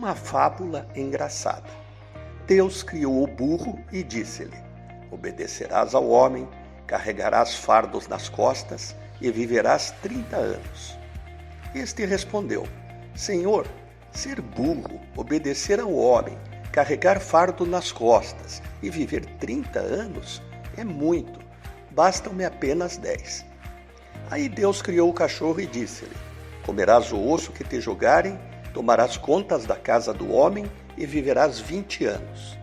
Uma fábula engraçada. Deus criou o burro e disse-lhe: Obedecerás ao homem, carregarás fardos nas costas e viverás trinta anos. Este respondeu: Senhor, ser burro, obedecer ao homem, carregar fardo nas costas e viver trinta anos é muito, bastam-me apenas dez. Aí Deus criou o cachorro e disse-lhe: Comerás o osso que te jogarem Tomarás contas da casa do homem e viverás vinte anos.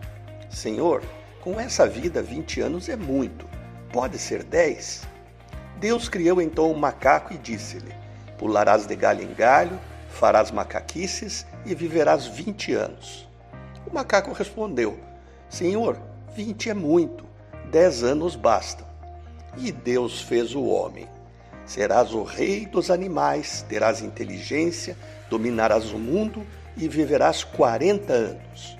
Senhor, com essa vida, vinte anos é muito. Pode ser dez? Deus criou então um macaco e disse-lhe: Pularás de galho em galho, farás macaquices e viverás vinte anos. O macaco respondeu: Senhor, vinte é muito, dez anos bastam. E Deus fez o homem. Serás o rei dos animais, terás inteligência, dominarás o mundo e viverás quarenta anos.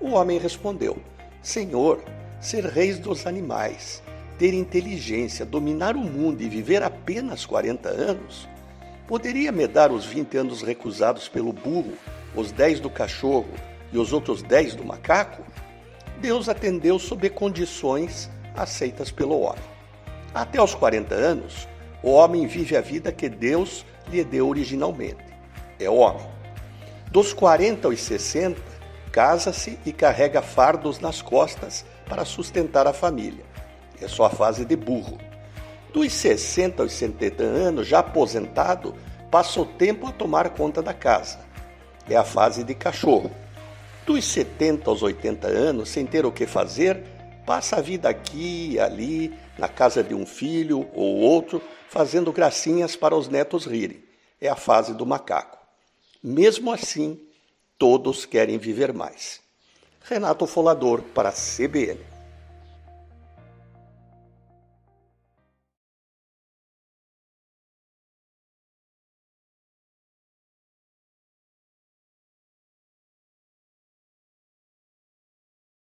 O homem respondeu: Senhor, ser reis dos animais, ter inteligência, dominar o mundo e viver apenas quarenta anos? Poderia me dar os vinte anos recusados pelo burro, os dez do cachorro e os outros dez do macaco? Deus atendeu sob condições aceitas pelo homem. Até os 40 anos, o homem vive a vida que Deus lhe deu originalmente. É homem. Dos 40 aos 60, casa-se e carrega fardos nas costas para sustentar a família. É só a fase de burro. Dos 60 aos 70 anos, já aposentado, passa o tempo a tomar conta da casa. É a fase de cachorro. Dos 70 aos 80 anos, sem ter o que fazer, passa a vida aqui e ali, na casa de um filho ou outro, fazendo gracinhas para os netos rirem. É a fase do macaco. Mesmo assim, todos querem viver mais. Renato Folador para a CBN.